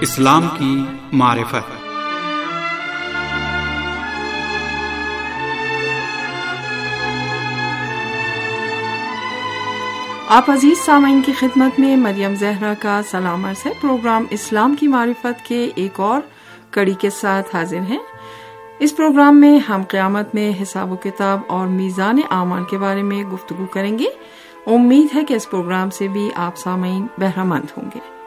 اسلام کی معرفت۔ آپ عزیز سامعین کی خدمت میں مریم زہرا کا سلام عرض ہے۔ پروگرام اسلام کی معرفت کے ایک اور کڑی کے ساتھ حاضر ہیں۔ اس پروگرام میں ہم قیامت میں حساب و کتاب اور میزان اعمال کے بارے میں گفتگو کریں گے۔ امید ہے کہ اس پروگرام سے بھی آپ سامعین بہرمند ہوں گے۔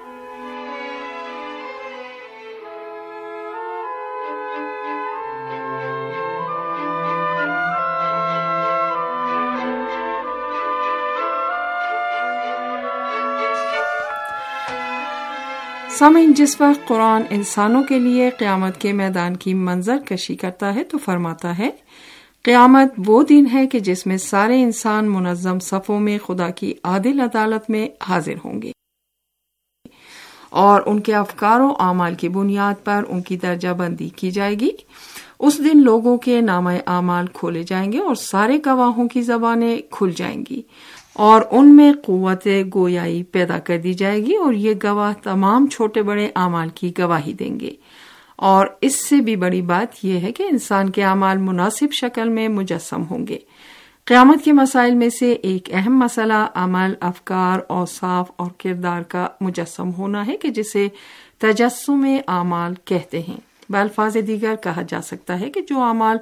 سامعین، جس وقت قرآن انسانوں کے لیے قیامت کے میدان کی منظر کشی کرتا ہے تو فرماتا ہے، قیامت وہ دن ہے کہ جس میں سارے انسان منظم صفوں میں خدا کی عادل عدالت میں حاضر ہوں گے۔ اور ان کے افکار و اعمال کی بنیاد پر ان کی درجہ بندی کی جائے گی۔ اس دن لوگوں کے نام اعمال کھولے جائیں گے اور سارے گواہوں کی زبانیں کھل جائیں گی۔ اور ان میں قوت گویائی پیدا کر دی جائے گی اور یہ گواہ تمام چھوٹے بڑے اعمال کی گواہی دیں گے۔ اور اس سے بھی بڑی بات یہ ہے کہ انسان کے اعمال مناسب شکل میں مجسم ہوں گے۔ قیامت کے مسائل میں سے ایک اہم مسئلہ عمل، افکار، اوصاف اور کردار کا مجسم ہونا ہے کہ جسے تجسم اعمال کہتے ہیں۔ بالفاظ دیگر کہا جا سکتا ہے کہ جو اعمال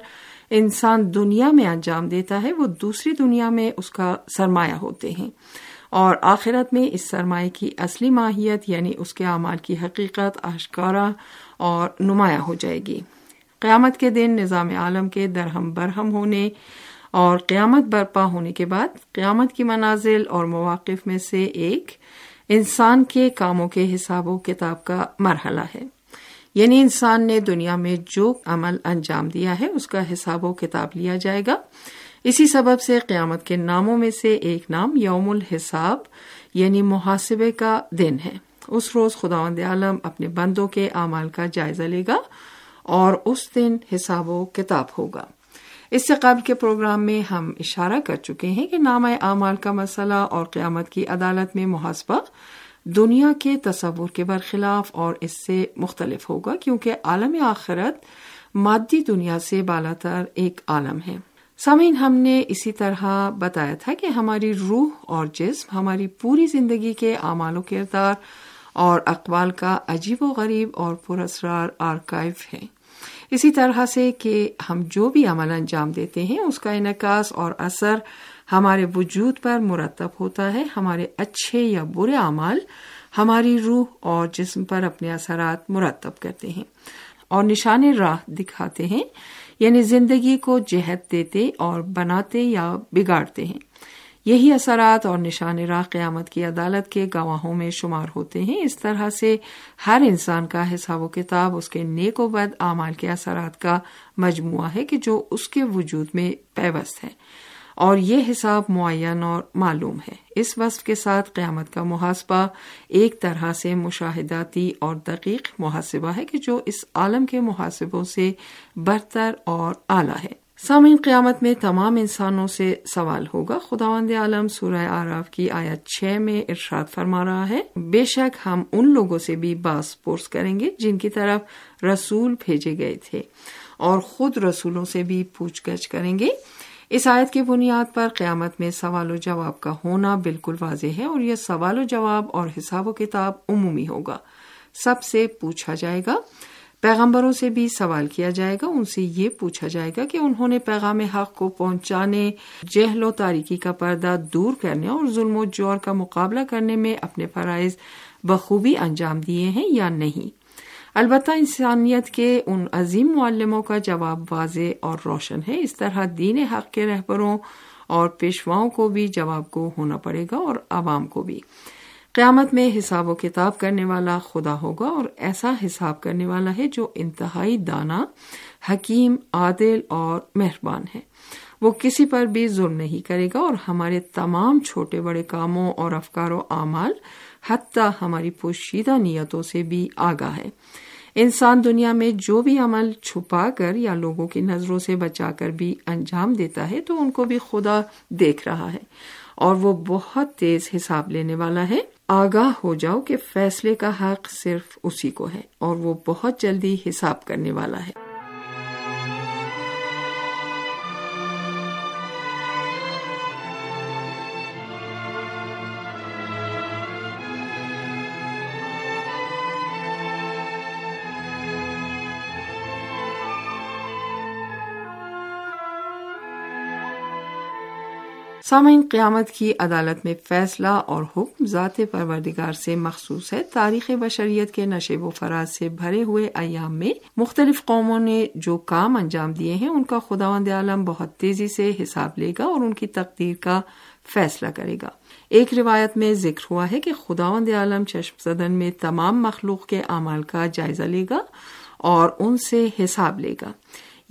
انسان دنیا میں انجام دیتا ہے، وہ دوسری دنیا میں اس کا سرمایہ ہوتے ہیں۔ اور آخرت میں اس سرمایہ کی اصلی ماہیت یعنی اس کے اعمال کی حقیقت آشکارا اور نمایاں ہو جائے گی۔ قیامت کے دن نظام عالم کے درہم برہم ہونے اور قیامت برپا ہونے کے بعد قیامت کی منازل اور مواقف میں سے ایک انسان کے کاموں کے حساب و کتاب کا مرحلہ ہے۔ یعنی انسان نے دنیا میں جو عمل انجام دیا ہے، اس کا حساب و کتاب لیا جائے گا۔ اسی سبب سے قیامت کے ناموں میں سے ایک نام یوم الحساب یعنی محاسبے کا دن ہے۔ اس روز خدا عالم اپنے بندوں کے اعمال کا جائزہ لے گا اور اس دن حساب و کتاب ہوگا۔ اس سے قبل کے پروگرام میں ہم اشارہ کر چکے ہیں کہ نام اعمال کا مسئلہ اور قیامت کی عدالت میں محاسبہ دنیا کے تصور کے برخلاف اور اس سے مختلف ہوگا، کیونکہ عالم آخرت مادی دنیا سے بالا تر ایک عالم ہے۔ سامعین، ہم نے اسی طرح بتایا تھا کہ ہماری روح اور جسم ہماری پوری زندگی کے اعمال و کردار اور اقوال کا عجیب و غریب اور پراسرار آرکائیو ہے۔ اسی طرح سے کہ ہم جو بھی عمل انجام دیتے ہیں، اس کا انعکاس اور اثر ہمارے وجود پر مرتب ہوتا ہے، ہمارے اچھے یا برے اعمال ہماری روح اور جسم پر اپنے اثرات مرتب کرتے ہیں اور نشان راہ دکھاتے ہیں یعنی زندگی کو جہت دیتے اور بناتے یا بگاڑتے ہیں۔ یہی اثرات اور نشان راہ قیامت کی عدالت کے گواہوں میں شمار ہوتے ہیں۔ اس طرح سے ہر انسان کا حساب و کتاب اس کے نیک و بد اعمال کے اثرات کا مجموعہ ہے کہ جو اس کے وجود میں پیوست ہے۔ اور یہ حساب معین اور معلوم ہے۔ اس وصف کے ساتھ قیامت کا محاسبہ ایک طرح سے مشاہداتی اور دقیق محاسبہ ہے کہ جو اس عالم کے محاسبوں سے برتر اور اعلی ہے۔ سامعین، قیامت میں تمام انسانوں سے سوال ہوگا۔ خداوند عالم سورہ آراف کی آیت چھ میں ارشاد فرما رہا ہے، بے شک ہم ان لوگوں سے بھی باس پورس کریں گے جن کی طرف رسول بھیجے گئے تھے اور خود رسولوں سے بھی پوچھ گچھ کریں گے۔ اس آیت کی بنیاد پر قیامت میں سوال و جواب کا ہونا بالکل واضح ہے اور یہ سوال و جواب اور حساب و کتاب عمومی ہوگا۔ سب سے پوچھا جائے گا، پیغمبروں سے بھی سوال کیا جائے گا۔ ان سے یہ پوچھا جائے گا کہ انہوں نے پیغام حق کو پہنچانے، جہل و تاریکی کا پردہ دور کرنے اور ظلم و جور کا مقابلہ کرنے میں اپنے فرائض بخوبی انجام دیے ہیں یا نہیں۔ البتہ انسانیت کے ان عظیم معلموں کا جواب واضح اور روشن ہے۔ اس طرح دین حق کے رہبروں اور پیشواؤں کو بھی جواب کو ہونا پڑے گا اور عوام کو بھی۔ قیامت میں حساب و کتاب کرنے والا خدا ہوگا اور ایسا حساب کرنے والا ہے جو انتہائی دانا، حکیم، عادل اور مہربان ہے۔ وہ کسی پر بھی ظلم نہیں کرے گا اور ہمارے تمام چھوٹے بڑے کاموں اور افکار و اعمال حتیٰ ہماری پوشیدہ نیتوں سے بھی آگاہ ہے۔ انسان دنیا میں جو بھی عمل چھپا کر یا لوگوں کی نظروں سے بچا کر بھی انجام دیتا ہے تو ان کو بھی خدا دیکھ رہا ہے۔ اور وہ بہت تیز حساب لینے والا ہے۔ آگاہ ہو جاؤ کہ فیصلے کا حق صرف اسی کو ہے اور وہ بہت جلدی حساب کرنے والا ہے۔ سامعین، قیامت کی عدالت میں فیصلہ اور حکم ذات پروردگار سے مخصوص ہے۔ تاریخ بشریت کے نشیب و فراز سے بھرے ہوئے ایام میں مختلف قوموں نے جو کام انجام دیے ہیں، ان کا خداوند عالم بہت تیزی سے حساب لے گا اور ان کی تقدیر کا فیصلہ کرے گا۔ ایک روایت میں ذکر ہوا ہے کہ خداوند عالم چشم زدن میں تمام مخلوق کے اعمال کا جائزہ لے گا اور ان سے حساب لے گا۔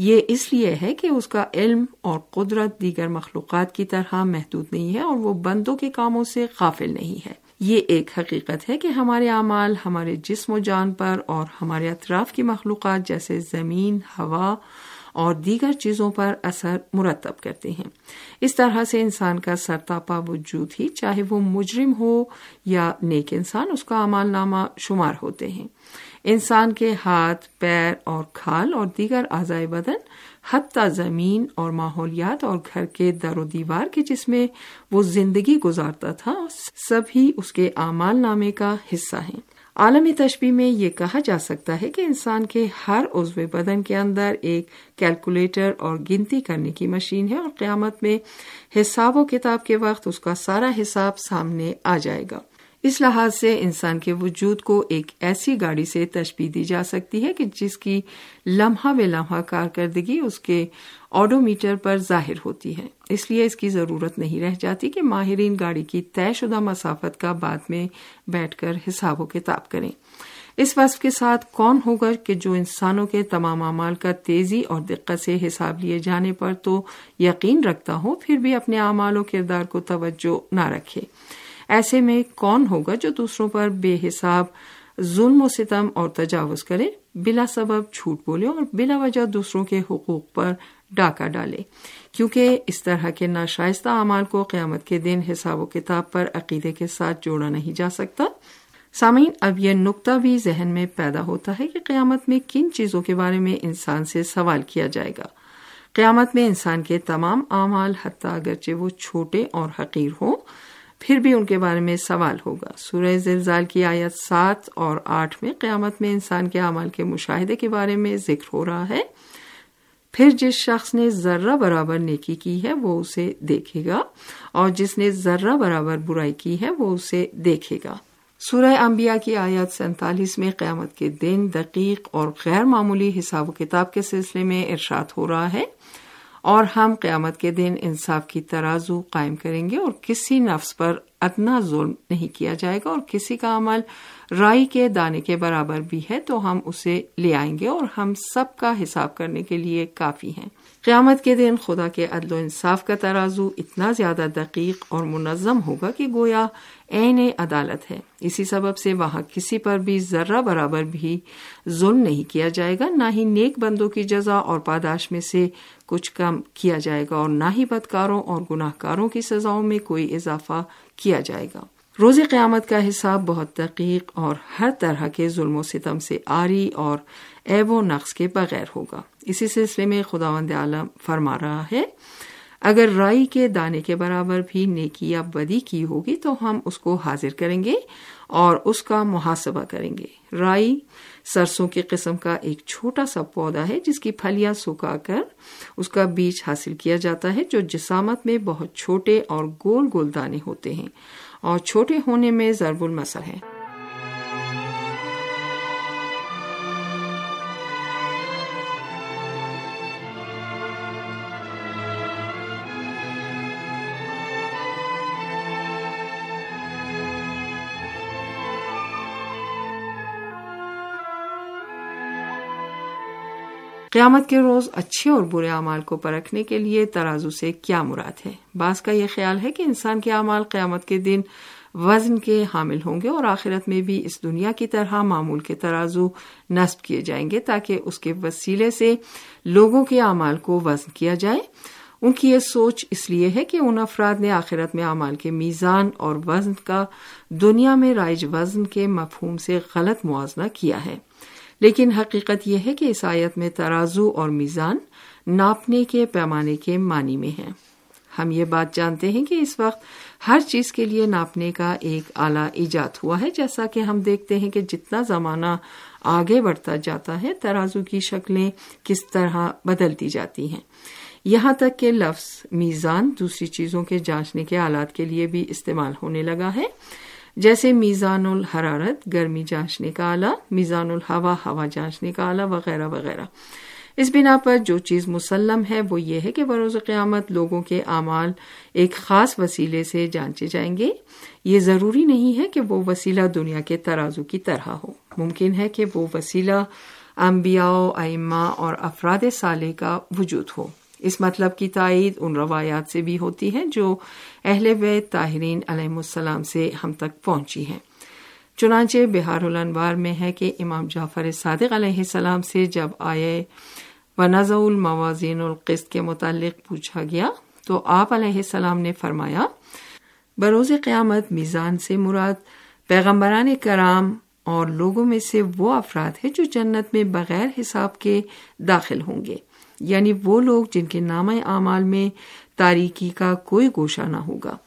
یہ اس لیے ہے کہ اس کا علم اور قدرت دیگر مخلوقات کی طرح محدود نہیں ہے اور وہ بندوں کے کاموں سے غافل نہیں ہے۔ یہ ایک حقیقت ہے کہ ہمارے اعمال، ہمارے جسم و جان پر اور ہمارے اطراف کی مخلوقات جیسے زمین، ہوا اور دیگر چیزوں پر اثر مرتب کرتے ہیں۔ اس طرح سے انسان کا سرتاپا وجود ہی چاہے وہ مجرم ہو یا نیک انسان، اس کا اعمال نامہ شمار ہوتے ہیں۔ انسان کے ہاتھ، پیر اور کھال اور دیگر اعضائے بدن، حتیٰ زمین اور ماحولیات اور گھر کے در و دیوار کے جس میں وہ زندگی گزارتا تھا سبھی اس کے اعمال نامے کا حصہ ہیں۔ عالمی تشبیح میں یہ کہا جا سکتا ہے کہ انسان کے ہر عضو بدن کے اندر ایک کیلکولیٹر اور گنتی کرنے کی مشین ہے اور قیامت میں حساب و کتاب کے وقت اس کا سارا حساب سامنے آ جائے گا۔ اس لحاظ سے انسان کے وجود کو ایک ایسی گاڑی سے تشبیح دی جا سکتی ہے کہ جس کی لمحہ بے لمحہ کارکردگی اس کے آڈو میٹر پر ظاہر ہوتی ہے۔ اس لیے اس کی ضرورت نہیں رہ جاتی کہ ماہرین گاڑی کی طے شدہ مسافت کا بعد میں بیٹھ کر حساب و کتاب کریں۔ اس وصف کے ساتھ کون ہوگا کہ جو انسانوں کے تمام اعمال کا تیزی اور دقت سے حساب لیے جانے پر تو یقین رکھتا ہو، پھر بھی اپنے اعمال و کردار کو توجہ نہ رکھے۔ ایسے میں کون ہوگا جو دوسروں پر بے حساب ظلم و ستم اور تجاوز کرے؟ بلا سبب جھوٹ بولے اور بلا وجہ دوسروں کے حقوق پر ڈاکہ ڈالے۔ کیونکہ اس طرح کے ناشائستہ اعمال کو قیامت کے دن حساب و کتاب پر عقیدے کے ساتھ جوڑا نہیں جا سکتا۔ سامعین، اب یہ نقطہ بھی ذہن میں پیدا ہوتا ہے کہ قیامت میں کن چیزوں کے بارے میں انسان سے سوال کیا جائے گا۔ قیامت میں انسان کے تمام اعمال حتیٰ اگرچہ وہ چھوٹے اور حقیر ہوں پھر بھی ان کے بارے میں سوال ہوگا۔ سورہ زلزال کی آیت سات اور آٹھ میں قیامت میں انسان کے اعمال کے مشاہدے کے بارے میں ذکر ہو رہا ہے۔ پھر جس شخص نے ذرہ برابر نیکی کی ہے، وہ اسے دیکھے گا۔ اور جس نے ذرہ برابر برائی کی ہے، وہ اسے دیکھے گا۔ سورہ انبیاء کی آیت سینتالیس میں قیامت کے دن دقیق اور غیر معمولی حساب و کتاب کے سلسلے میں ارشاد ہو رہا ہے۔ اور ہم قیامت کے دن انصاف کی ترازو قائم کریں گے اور کسی نفس پر اتنا ظلم نہیں کیا جائے گا اور کسی کا عمل رائی کے دانے کے برابر بھی ہے تو ہم اسے لے آئیں گے اور ہم سب کا حساب کرنے کے لیے کافی ہیں۔ قیامت کے دن خدا کے عدل و انصاف کا ترازو اتنا زیادہ دقیق اور منظم ہوگا کہ گویا عین عدالت ہے۔ اسی سبب سے وہاں کسی پر بھی ذرہ برابر بھی ظلم نہیں کیا جائے گا، نہ ہی نیک بندوں کی جزا اور پاداش میں سے کچھ کم کیا جائے گا اور نہ ہی بدکاروں اور گناہ کاروں کی سزاؤں میں کوئی اضافہ کیا جائے گا۔ روز قیامت کا حساب بہت دقیق اور ہر طرح کے ظلم و ستم سے آری اور ایب و نقص کے بغیر ہوگا۔ اسی سلسلے میں خدا وند عالم فرما رہا ہے، اگر رائی کے دانے کے برابر بھی نیکی یا بدی کی ہوگی تو ہم اس کو حاضر کریں گے اور اس کا محاسبہ کریں گے۔ رائی سرسوں کی قسم کا ایک چھوٹا سا پودا ہے جس کی پھلیاں سکھا کر اس کا بیج حاصل کیا جاتا ہے جو جسامت میں بہت چھوٹے اور گول گول دانے ہوتے ہیں۔ اور چھوٹے ہونے میں ضرب المسل ہے۔ قیامت کے روز اچھے اور برے اعمال کو پرکھنے کے لیے ترازو سے کیا مراد ہے؟ بعض کا یہ خیال ہے کہ انسان کے اعمال قیامت کے دن وزن کے حامل ہوں گے اور آخرت میں بھی اس دنیا کی طرح معمول کے ترازو نصب کیے جائیں گے تاکہ اس کے وسیلے سے لوگوں کے اعمال کو وزن کیا جائے۔ ان کی یہ سوچ اس لیے ہے کہ ان افراد نے آخرت میں اعمال کے میزان اور وزن کا دنیا میں رائج وزن کے مفہوم سے غلط موازنہ کیا ہے۔ لیکن حقیقت یہ ہے کہ اس آیت میں ترازو اور میزان ناپنے کے پیمانے کے معنی میں ہیں۔ ہم یہ بات جانتے ہیں کہ اس وقت ہر چیز کے لیے ناپنے کا ایک اعلی ایجاد ہوا ہے، جیسا کہ ہم دیکھتے ہیں کہ جتنا زمانہ آگے بڑھتا جاتا ہے، ترازو کی شکلیں کس طرح بدلتی جاتی ہیں۔ یہاں تک کہ لفظ میزان دوسری چیزوں کے جانچنے کے آلات کے لیے بھی استعمال ہونے لگا ہے۔ جیسے میزان الحرارت گرمی جانچنے کا آلہ میزان الحوا ہوا جانچنے کا آلہ وغیرہ وغیرہ۔ اس بنا پر جو چیز مسلم ہے وہ یہ ہے کہ بروز قیامت لوگوں کے اعمال ایک خاص وسیلے سے جانچے جائیں گے۔ یہ ضروری نہیں ہے کہ وہ وسیلہ دنیا کے ترازو کی طرح ہو۔ ممکن ہے کہ وہ وسیلہ انبیاء، ائمہ اور افراد سالے کا وجود ہو۔ اس مطلب کی تائید ان روایات سے بھی ہوتی ہے جو اہل بیت طاہرین علیہ السلام سے ہم تک پہنچی ہیں۔ چنانچہ بہار الانوار میں ہے کہ امام جعفر صادق علیہ السلام سے جب آئے و الموازین القسط کے متعلق پوچھا گیا تو آپ علیہ السلام نے فرمایا، بروز قیامت میزان سے مراد پیغمبران کرام اور لوگوں میں سے وہ افراد ہیں جو جنت میں بغیر حساب کے داخل ہوں گے۔ یعنی وہ لوگ جن کے نام اعمال میں تاریکی کا کوئی گوشہ نہ ہوگا۔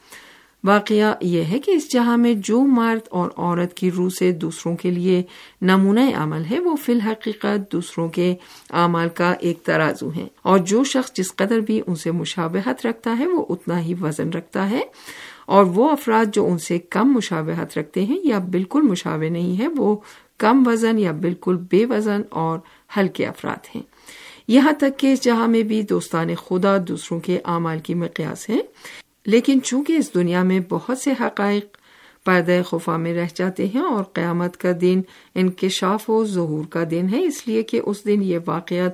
واقعہ یہ ہے کہ اس جہاں میں جو مرد اور عورت کی روح سے دوسروں کے لیے نمونہ عمل ہے، وہ فی الحقیقت دوسروں کے اعمال کا ایک ترازو ہے اور جو شخص جس قدر بھی ان سے مشابہت رکھتا ہے، وہ اتنا ہی وزن رکھتا ہے۔ اور وہ افراد جو ان سے کم مشابہت رکھتے ہیں یا بالکل مشابہ نہیں ہے وہ کم وزن یا بالکل بے وزن اور ہلکے افراد ہیں۔ یہاں تک کہ اس جہاں میں بھی دوستان خدا دوسروں کے اعمال کی مقیاس ہے لیکن چونکہ اس دنیا میں بہت سے حقائق پردہ خفا میں رہ جاتے ہیں اور قیامت کا دن انکشاف و ظہور کا دن ہے، اس لیے کہ اس دن یہ واقعات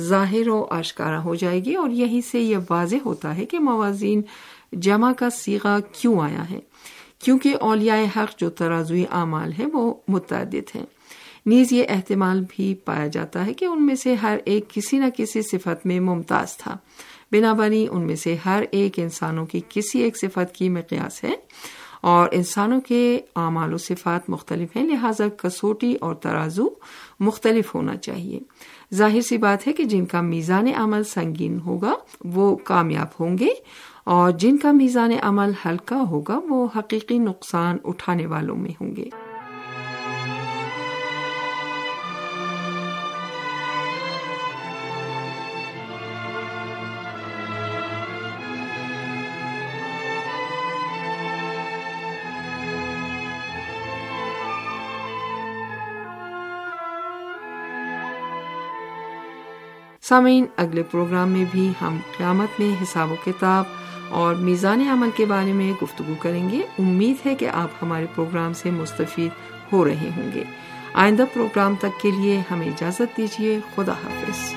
ظاہر و آشکارا ہو جائے گی اور یہیں سے یہ واضح ہوتا ہے کہ موازین جمع کا سیگا کیوں آیا ہے؟ کیونکہ اولیاء حق جو ترازوی اعمال ہے وہ متعدد ہیں۔ نیز یہ احتمال بھی پایا جاتا ہے کہ ان میں سے ہر ایک کسی نہ کسی صفت میں ممتاز تھا۔ بنا بنی ان میں سے ہر ایک انسانوں کی کسی ایک صفت کی مقیاس ہے اور انسانوں کے اعمال و صفات مختلف ہیں، لہذا کسوٹی اور ترازو مختلف ہونا چاہیے۔ ظاہر سی بات ہے کہ جن کا میزان عمل سنگین ہوگا وہ کامیاب ہوں گے اور جن کا میزان عمل ہلکا ہوگا وہ حقیقی نقصان اٹھانے والوں میں ہوں گے۔ سامعین، اگلے پروگرام میں بھی ہم قیامت میں حساب و کتاب اور میزان عمل کے بارے میں گفتگو کریں گے۔ امید ہے کہ آپ ہمارے پروگرام سے مستفید ہو رہے ہوں گے۔ آئندہ پروگرام تک کے لیے ہمیں اجازت دیجیے۔ خدا حافظ۔